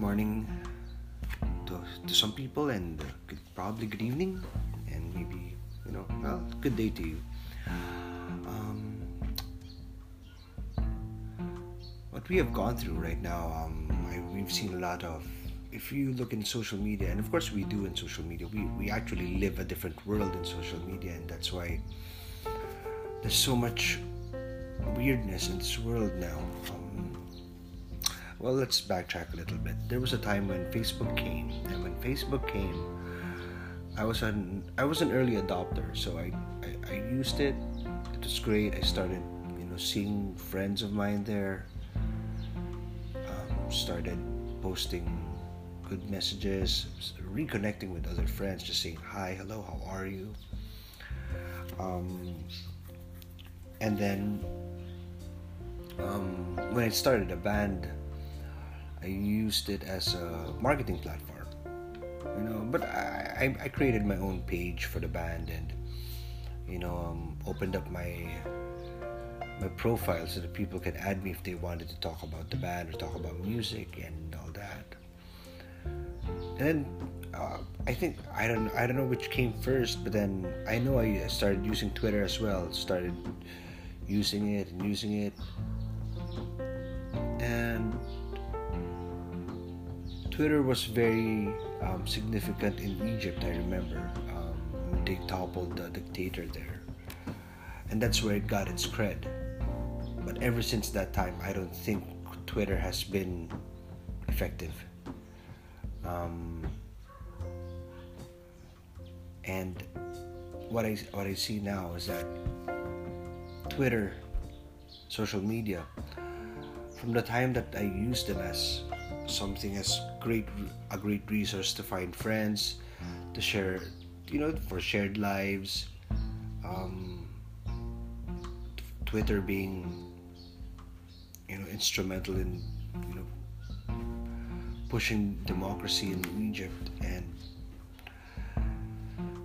morning to, to some people and uh, probably good evening and maybe you know well good day to you. Um, what we have gone through right now um, I, we've seen a lot of if you look in social media and of course we do in social media we, we actually live a different world in social media and that's why there's so much weirdness in this world now. Um, well let's backtrack a little bit. There was a time when facebook came and when facebook came i was an i was an early adopter so i i, I used it. It was great. I started you know seeing friends of mine there. Um, started posting good messages, reconnecting with other friends, just saying hi, hello, how are you? Um, and then um, when I started a band, I used it as a marketing platform. You know, but I, I, I created my own page for the band and you know um, opened up my my profile so that people could add me if they wanted to talk about the band or talk about music and all that and then uh, I think I don't I don't know which came first, but then I know I started using Twitter as well. Started using it and using it, and Twitter was very um, significant in Egypt. I remember um, they toppled the dictator there, and that's where it got its cred. But ever since that time, I don't think Twitter has been effective um, and what I what I see now is that Twitter, social media, from the time that I used them as something as great a great resource to find friends, to share, you know, for shared lives. Um, Twitter being, you know, instrumental in you know, pushing democracy in Egypt and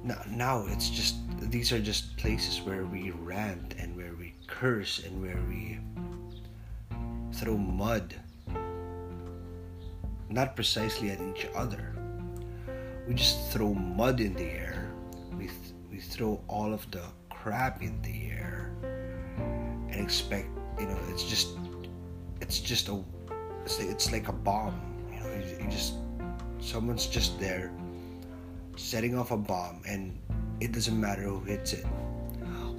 now, now it's just these are just places where we rant and where we curse and where we throw mud not precisely at each other. We just throw mud in the air. We, th- we throw all of the crap in the air and expect you know it's just it's just a it's, it's like a bomb you know you just someone's just there setting off a bomb and it doesn't matter who hits it.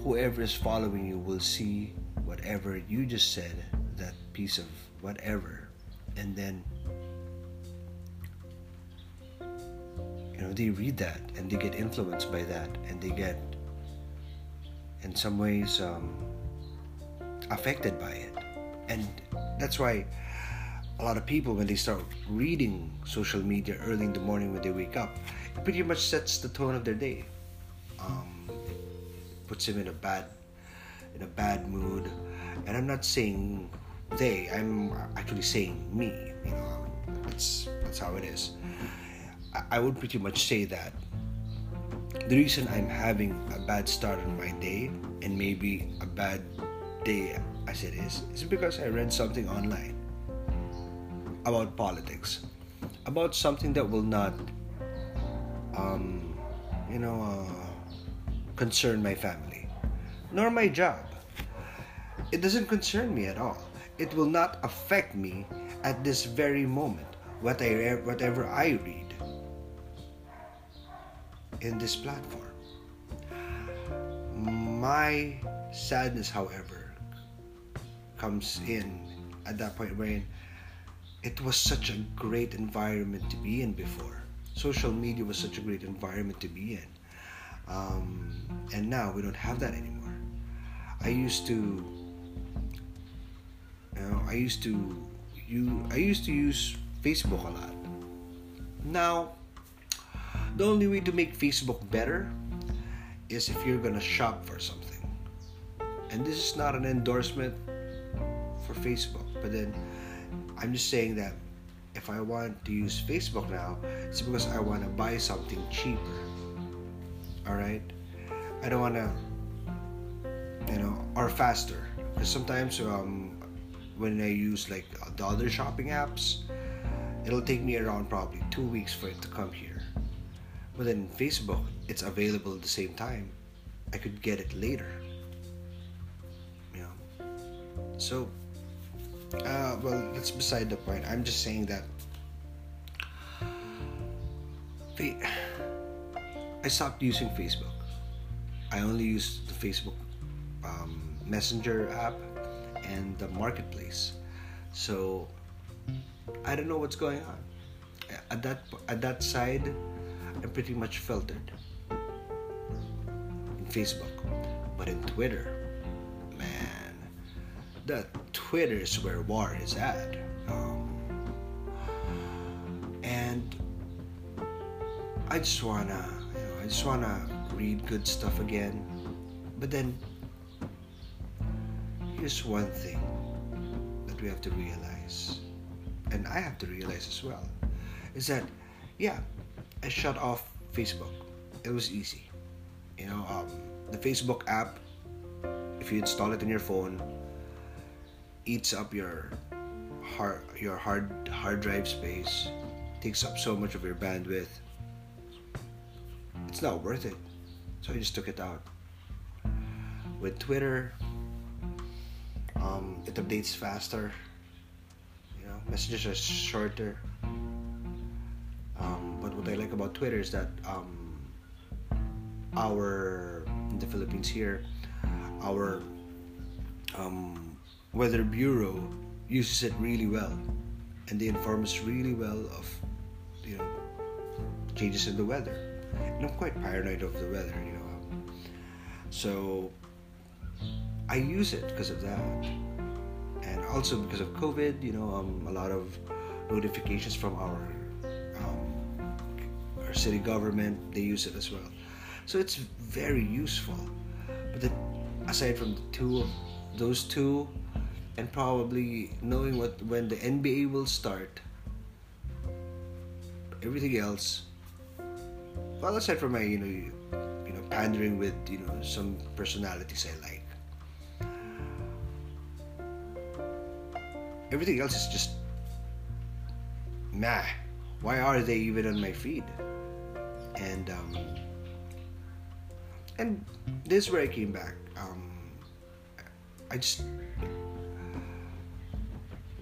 Whoever is following you will see whatever you just said that piece of whatever and then you know they read that and they get influenced by that and they get in some ways um, affected by it. And that's why a lot of people when they start reading social media early in the morning when they wake up it pretty much sets the tone of their day. Um, puts them in a bad in a bad mood. And i'm not saying they i'm actually saying me you know that's that's how it is I, I would pretty much say that the reason i'm having a bad start on my day and maybe a bad day as it is is because i read something online about politics, about something that will not, um, you know, uh, concern my family, nor my job. It doesn't concern me at all. It will not affect me at this very moment, whatever, whatever I read in this platform. My sadness, however, comes in at that point wherein it was such a great environment to be in before. Social media was such a great environment to be in. Um, and now we don't have that anymore. I used to, you know, I used to, you, I used to use Facebook a lot. Now, the only way to make Facebook better is if you're gonna shop for something. And this is not an endorsement for Facebook, but then I'm just saying that if I want to use Facebook now, it's because I want to buy something cheaper. Alright? I don't want to, you know, or faster. Because sometimes um, when I use like the other shopping apps, it'll take me around probably two weeks for it to come here. But then Facebook, it's available at the same time. I could get it later. You know. So, uh, well, that's beside the point. I'm just saying that. I stopped using Facebook. I only use the Facebook um, Messenger app and the marketplace. So I don't know what's going on. At that at that side, I'm pretty much filtered in Facebook, but in Twitter, man, that Twitter is where war is at. Um, and I just wanna, you know, I just wanna read good stuff again. But then, here's one thing that we have to realize and I have to realize as well, is that yeah, I shut off Facebook. It was easy. You know, um, the Facebook app, if you install it in your phone, eats up your hard your hard hard drive space, takes up so much of your bandwidth. It's not worth it. So I just took it out. With Twitter, um, it updates faster You know, messages are shorter. Um, what I like about Twitter is that um, our in the Philippines here, our um, weather bureau uses it really well, and they inform us really well of you know changes in the weather. And I'm quite paranoid of the weather, you know. So I use it because of that and also because of COVID, you know, um, a lot of notifications from our um, our city government they use it as well. So it's very useful. But then, aside from the two of those two, and probably knowing what when the NBA will start, everything else. Well, aside from my you know you know pandering with you know some personalities I like everything else is just nah. Why are they even on my feed? And um, and this is where I came back. Um, I just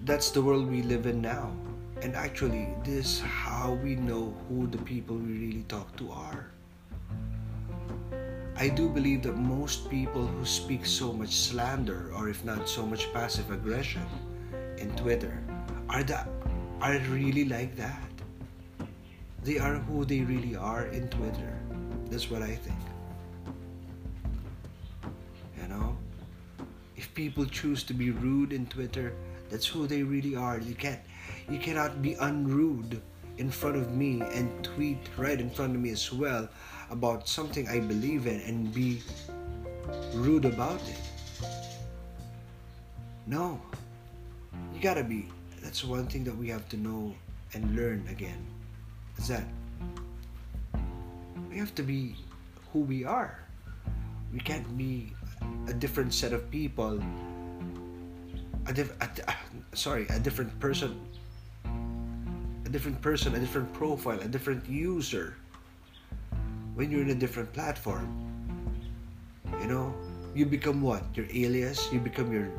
that's the world we live in now. And actually, this is how we know who the people we really talk to are. I do believe that most people who speak so much slander, or if not so much passive aggression, in Twitter are that are really like that. They are who they really are in Twitter. That's what I think. You know? If people choose to be rude in Twitter, that's who they really are. You can't you cannot be unrude in front of me and tweet right in front of me as well about something I believe in and be rude about it. No you gotta be. That's one thing that we have to know and learn again. Is that we have to be who we are. We can't be a different set of people. A diff- a, uh, sorry, a different person. A different person, a different profile, a different user. When you're in a different platform, you know, you become what? Your alias. You become your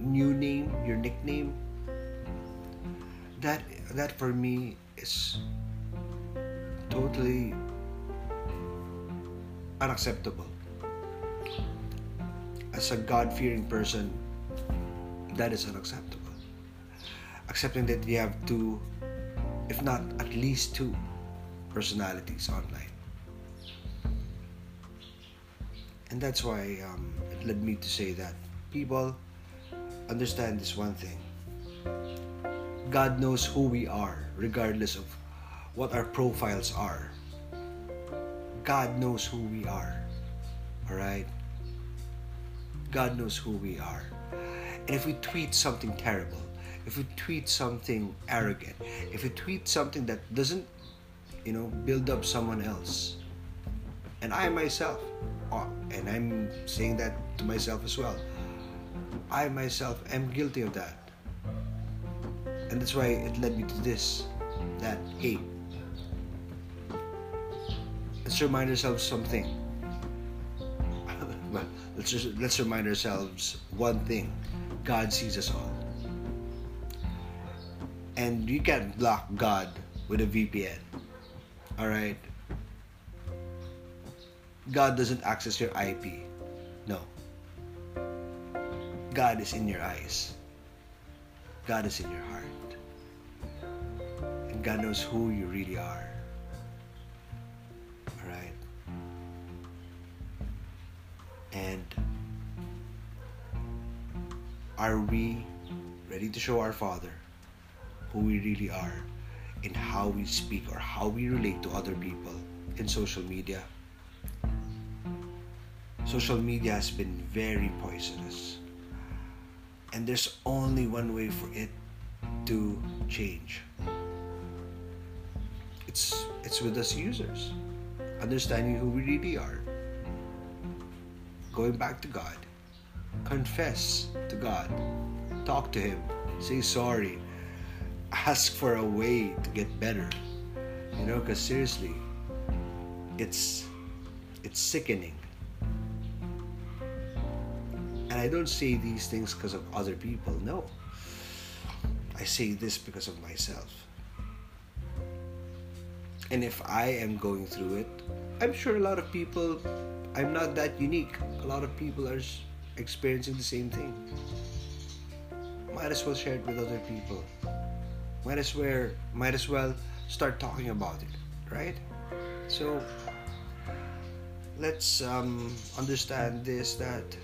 new name, your nickname, that that for me is totally unacceptable. As a God fearing person, that is unacceptable. Accepting that you have two, if not at least two, personalities online. And that's why um, it led me to say that people understand this one thing God knows who we are, regardless of what our profiles are. God knows who we are. Alright? God knows who we are. And if we tweet something terrible, if we tweet something arrogant, if we tweet something that doesn't, you know, build up someone else, and I myself, oh, and I'm saying that to myself as well, I myself am guilty of that. And that's why it led me to this that, hey, let's remind ourselves something. let's just, let's remind ourselves one thing God sees us all. And you can't block God with a VPN. Alright? God doesn't access your IP. No. God is in your eyes. God is in your heart. And God knows who you really are. Alright? And are we ready to show our Father who we really are in how we speak or how we relate to other people in social media? Social media has been very poisonous. And there's only one way for it to change. It's it's with us users. Understanding who we really are. Going back to God. Confess to God. Talk to him. Say sorry. Ask for a way to get better. You know, because seriously, it's it's sickening I don't say these things because of other people, no. I say this because of myself. And if I am going through it, I'm sure a lot of people, I'm not that unique. A lot of people are experiencing the same thing. Might as well share it with other people. Might as well, might as well start talking about it, right? So let's um, understand this that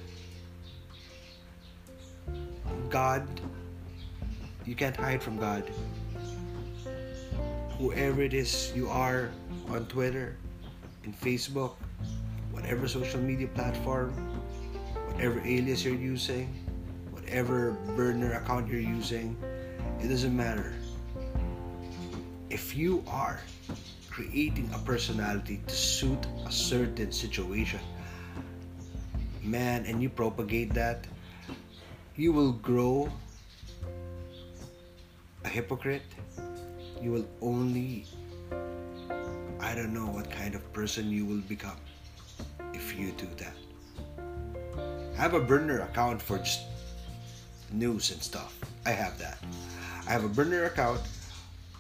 God, you can't hide from God. Whoever it is you are on Twitter, in Facebook, whatever social media platform, whatever alias you're using, whatever burner account you're using, it doesn't matter. If you are creating a personality to suit a certain situation, man, and you propagate that, you will grow a hypocrite. You will only, I don't know what kind of person you will become if you do that. I have a burner account for just news and stuff. I have that. I have a burner account.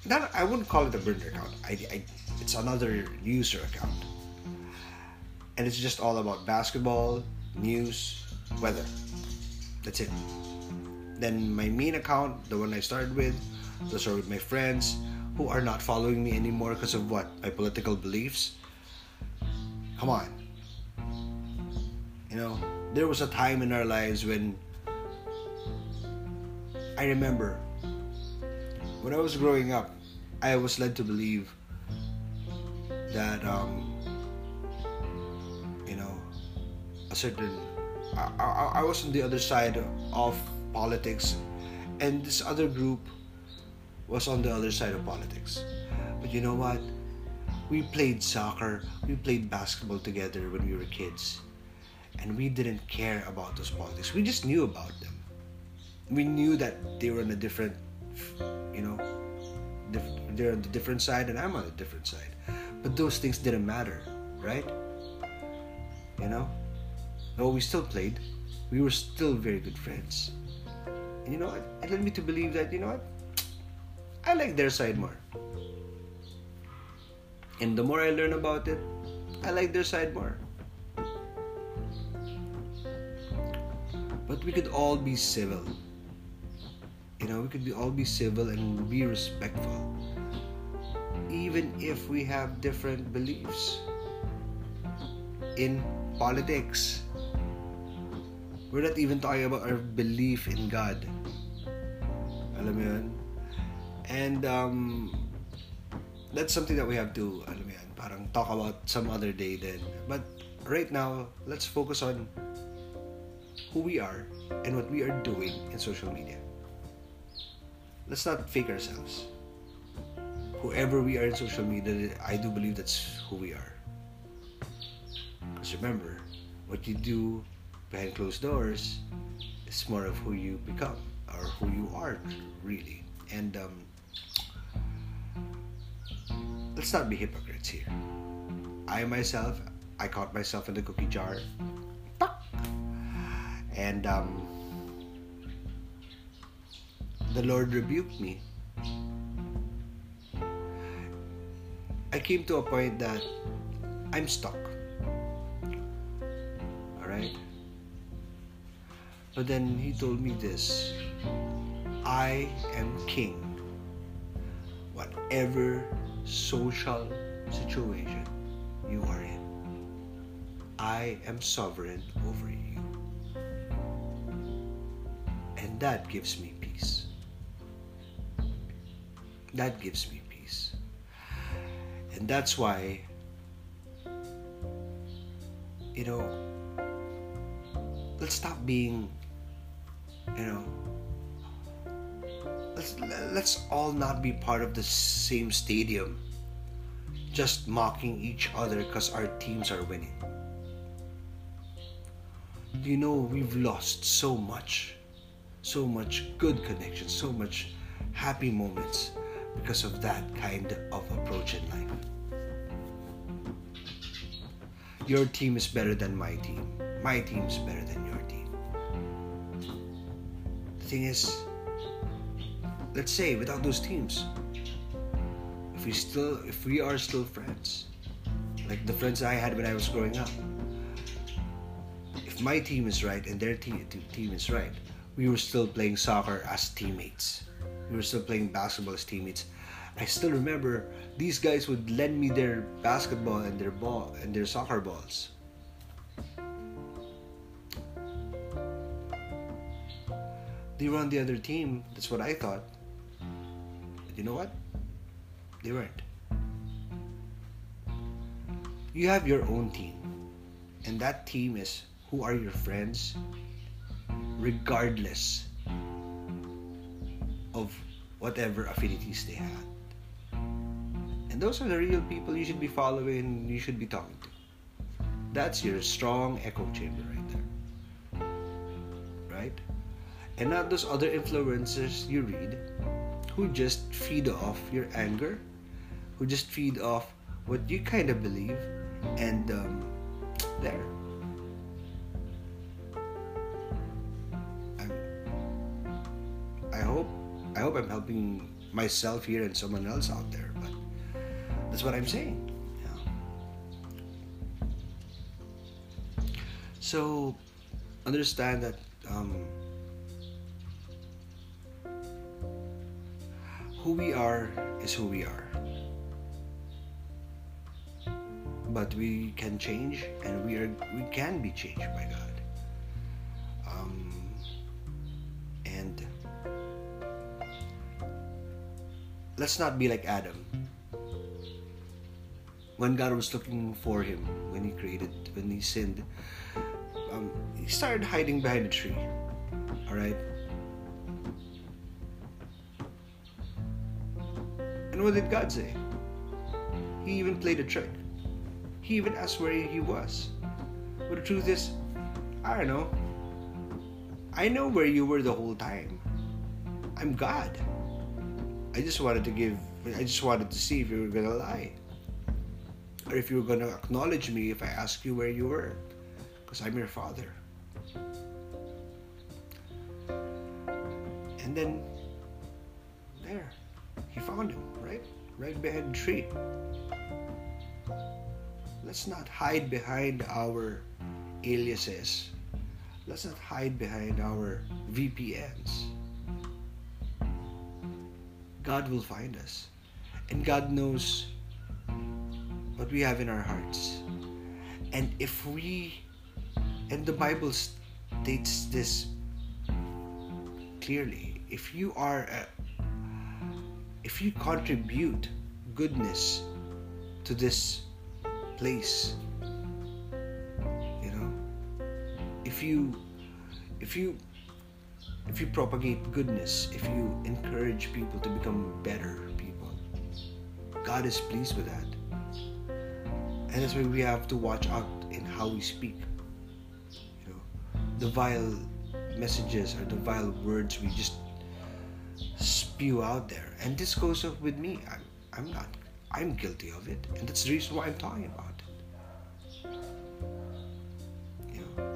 Not, I wouldn't call it a burner account. I, I, it's another user account. And it's just all about basketball, news, weather. That's it. Then my main account, the one I started with, those are with my friends who are not following me anymore because of what? My political beliefs. Come on. You know, there was a time in our lives when I remember when I was growing up, I was led to believe that um, you know a certain I, I, was on the other side of politics, and this other group was on the other side of politics. But you know what? We played soccer, we played basketball together when we were kids, and we didn't care about those politics. We just knew about them. We knew that they were on a different, you know, they're on the different side, and I'm on a different side. But those things didn't matter, right? You know? Though we still played, we were still very good friends. And you know what? It led me to believe that, you know what? I like their side more. And the more I learn about it, I like their side more. But we could all be civil. You know, we could be, all be civil and be respectful. Even if we have different beliefs in politics We're not even talking about our belief in God. Alam mo yun? And um, that's something that we have to, alam mo yun, parang talk about some other day then. But right now, let's focus on who we are and what we are doing in social media. Let's not fake ourselves. Whoever we are in social media, I do believe that's who we are. Because remember, what you do behind closed doors it's more of who you become or who you are really And um, let's not be hypocrites here. I myself, I caught myself in the cookie jar. And um, the Lord rebuked me. I came to a point that I'm stuck. Alright? But then he told me this I am king. Whatever social situation you are in, I am sovereign over you. And that gives me peace. That gives me peace. And that's why, you know, let's stop being, you know, let's, let's all not be part of the same stadium just mocking each other because our teams are winning. You know we've lost so much, so much good connection, so much happy moments because of that kind of approach in life. Your team is better than my team. My team is better than. The thing is, let's say without those teams, if we still if we are still friends, like the friends I had when I was growing up, if my team is right and their team team is right, we were still playing soccer as teammates we were still playing basketball as teammates. I still remember these guys would lend me their basketball and their ball and their soccer balls. They were on the other team. That's what I thought. But you know what? They weren't. You have your own team. And that team is who are your friends, regardless of whatever affinities they had. And those are the real people you should be following, you should be talking to. That's your strong echo chamber right there. Right? And not those other influencers you read who just feed off your anger, who just feed off what you kind of believe, and um, there. I hope I hope I'm helping myself here and someone else out there, but that's what I'm saying. Yeah. So understand that um, who we are is who we are. But we can change and we are we can be changed by God. And let's not be like Adam. When God was looking for him, when he created, when he sinned, um, he started hiding behind a tree. All right. And what did God say? He even played a trick. He even asked where he was. But the truth is, I don't know. I know where you were the whole time. I'm God. I just wanted to give, I just wanted to see if you were gonna lie. Or if you were gonna acknowledge me if I ask you where you were. Because I'm your father. And then, there, he found him? Right behind the tree. Let's not hide behind our aliases. Let's not hide behind our VPNs God will find us. And God knows what we have in our hearts. And if we, and the Bible states this clearly, if you are, a, if you contribute goodness to this place, you know, if you, if you if you propagate goodness, if you encourage people to become better people, God is pleased with that. And that's why we have to watch out in how we speak. You know, the vile messages or the vile words we just spew out there. And this goes up with me. I'm, I'm not, I'm guilty of it. And that's the reason why I'm talking about it. You know?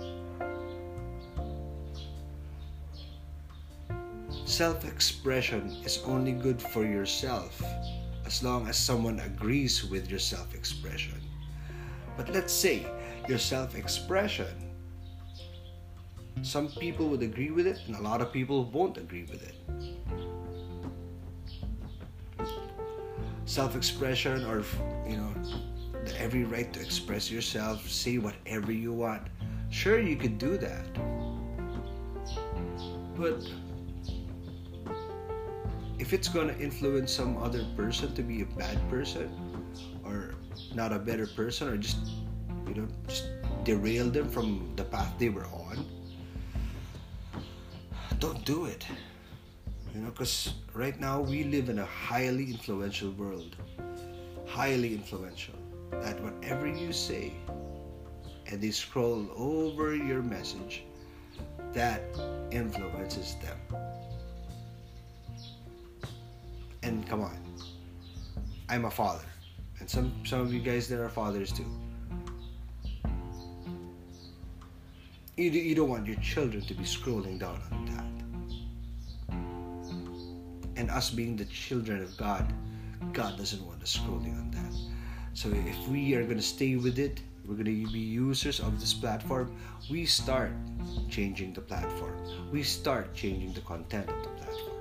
Self expression is only good for yourself as long as someone agrees with your self expression. But let's say your self expression some people would agree with it and a lot of people won't agree with it self-expression or you know every right to express yourself say whatever you want sure you could do that but if it's going to influence some other person to be a bad person or not a better person or just you know just derail them from the path they were on don't do it. You know, because right now we live in a highly influential world. Highly influential. That whatever you say, and they scroll over your message, that influences them. And come on, I'm a father, and some some of you guys there are fathers too. You, you don't want your children to be scrolling down on that us being the children of God, God doesn't want us scrolling on that. So if we are going to stay with it, we're going to be users of this platform, we start changing the platform. We start changing the content of the platform.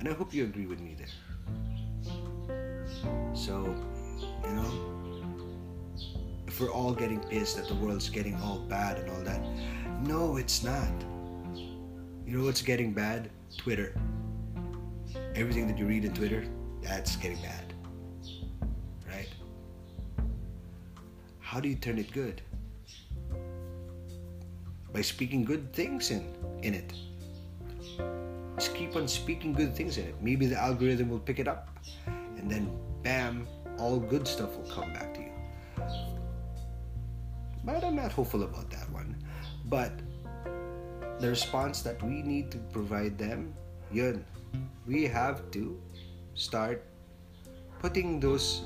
And I hope you agree with me there. So, you know, if we're all getting pissed that the world's getting all bad and all that, no, it's not. You know what's getting bad? Twitter. Everything that you read in Twitter, that's getting bad. Right? How do you turn it good? By speaking good things in, in it. Just keep on speaking good things in it. Maybe the algorithm will pick it up. And then, bam, all good stuff will come back to you. But I'm not hopeful about that one. But the response that we need to provide them, yun, we have to start putting those,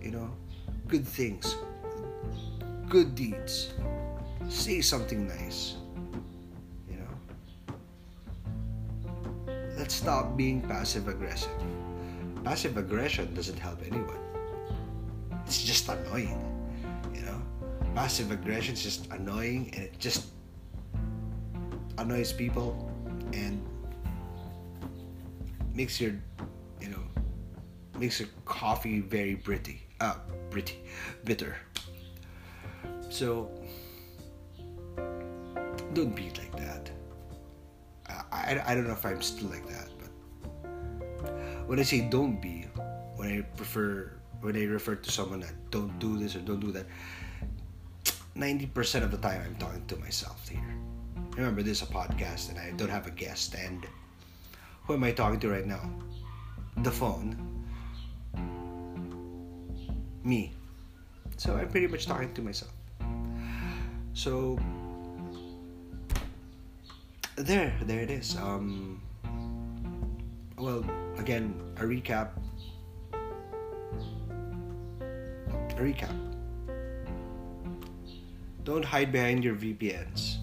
you know, good things, good deeds. Say something nice. You know? Let's stop being passive aggressive. Passive aggression doesn't help anyone. It's just annoying. You know? Passive aggression is just annoying and it just annoys people and makes your you know makes your coffee very pretty uh pretty bitter. So don't be like that. I, I, I don't know if i'm still like that but when i say don't be when i prefer when i refer to someone that don't do this or don't do that 90% of the time i'm talking to myself here remember this is a podcast and I don't have a guest and who am I talking to right now? The phone. Me. So I'm pretty much talking to myself. So there, there it is. Um well again a recap. A recap. Don't hide behind your VPNs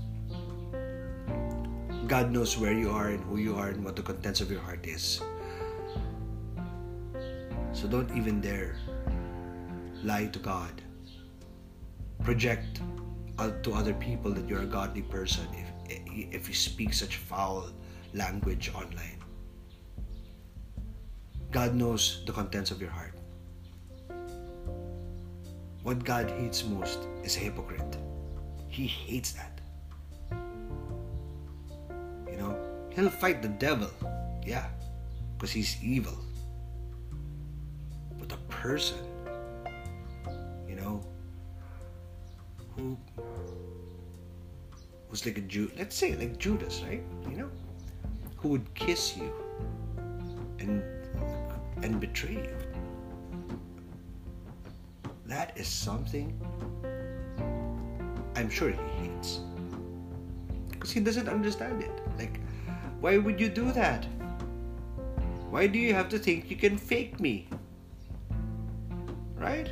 God knows where you are and who you are and what the contents of your heart is. So don't even dare lie to God. Project to other people that you're a godly person if, if you speak such foul language online. God knows the contents of your heart. What God hates most is a hypocrite. He hates that. He'll fight the devil, yeah, because he's evil. But a person, you know, who was like a Jew, let's say like Judas, right? You know, who would kiss you and and betray you. That is something I'm sure he hates because he doesn't understand it. Why would you do that? Why do you have to think you can fake me? Right?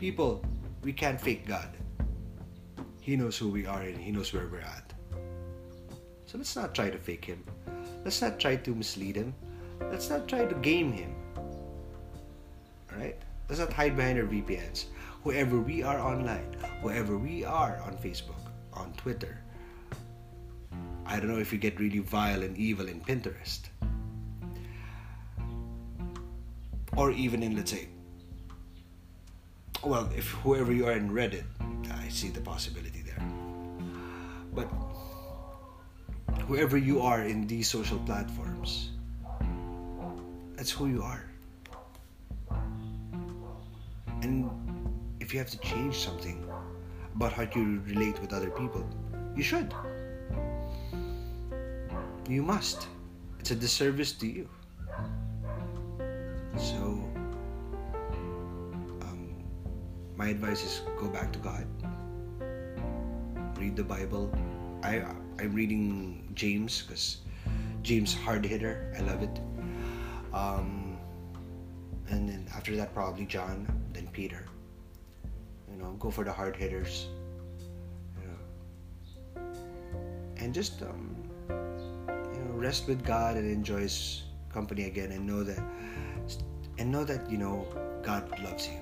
People, we can't fake God. He knows who we are and He knows where we're at. So let's not try to fake Him. Let's not try to mislead Him. Let's not try to game Him. Alright? Let's not hide behind our VPNs. Whoever we are online, whoever we are on Facebook, on Twitter. I don't know if you get really vile and evil in Pinterest. Or even in, let's say, well, if whoever you are in Reddit, I see the possibility there. But whoever you are in these social platforms, that's who you are. And if you have to change something about how you relate with other people, you should. You must. It's a disservice to you. So, my advice is go back to God. Read the Bible. I I'm reading James because James hard hitter. I love it. Um, and then after that probably John, then Peter. You know, go for the hard hitters. You know, and just um, rest with God and enjoy His company again, and know that and know that you know God loves you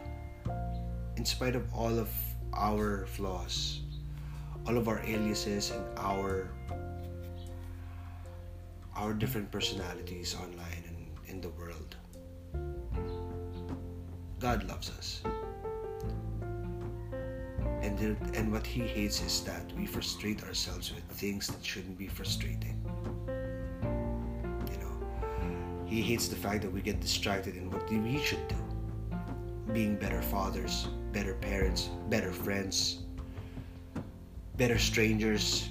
in spite of all of our flaws, all of our aliases and our our different personalities online and in the world. God loves us. And, there, and what he hates is that we frustrate ourselves with things that shouldn't be frustrating. He hates the fact that we get distracted in what we should do. Being better fathers, better parents, better friends, better strangers,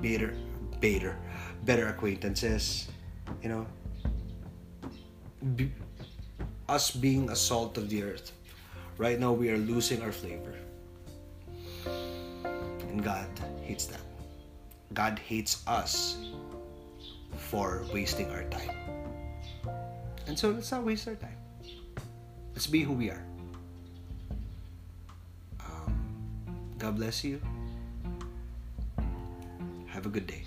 better, better, better acquaintances, you know. Be, us being a salt of the earth. Right now, we are losing our flavor. And God hates that. God hates us for wasting our time. And so let's not waste our time. Let's be who we are. Um, God bless you. Have a good day.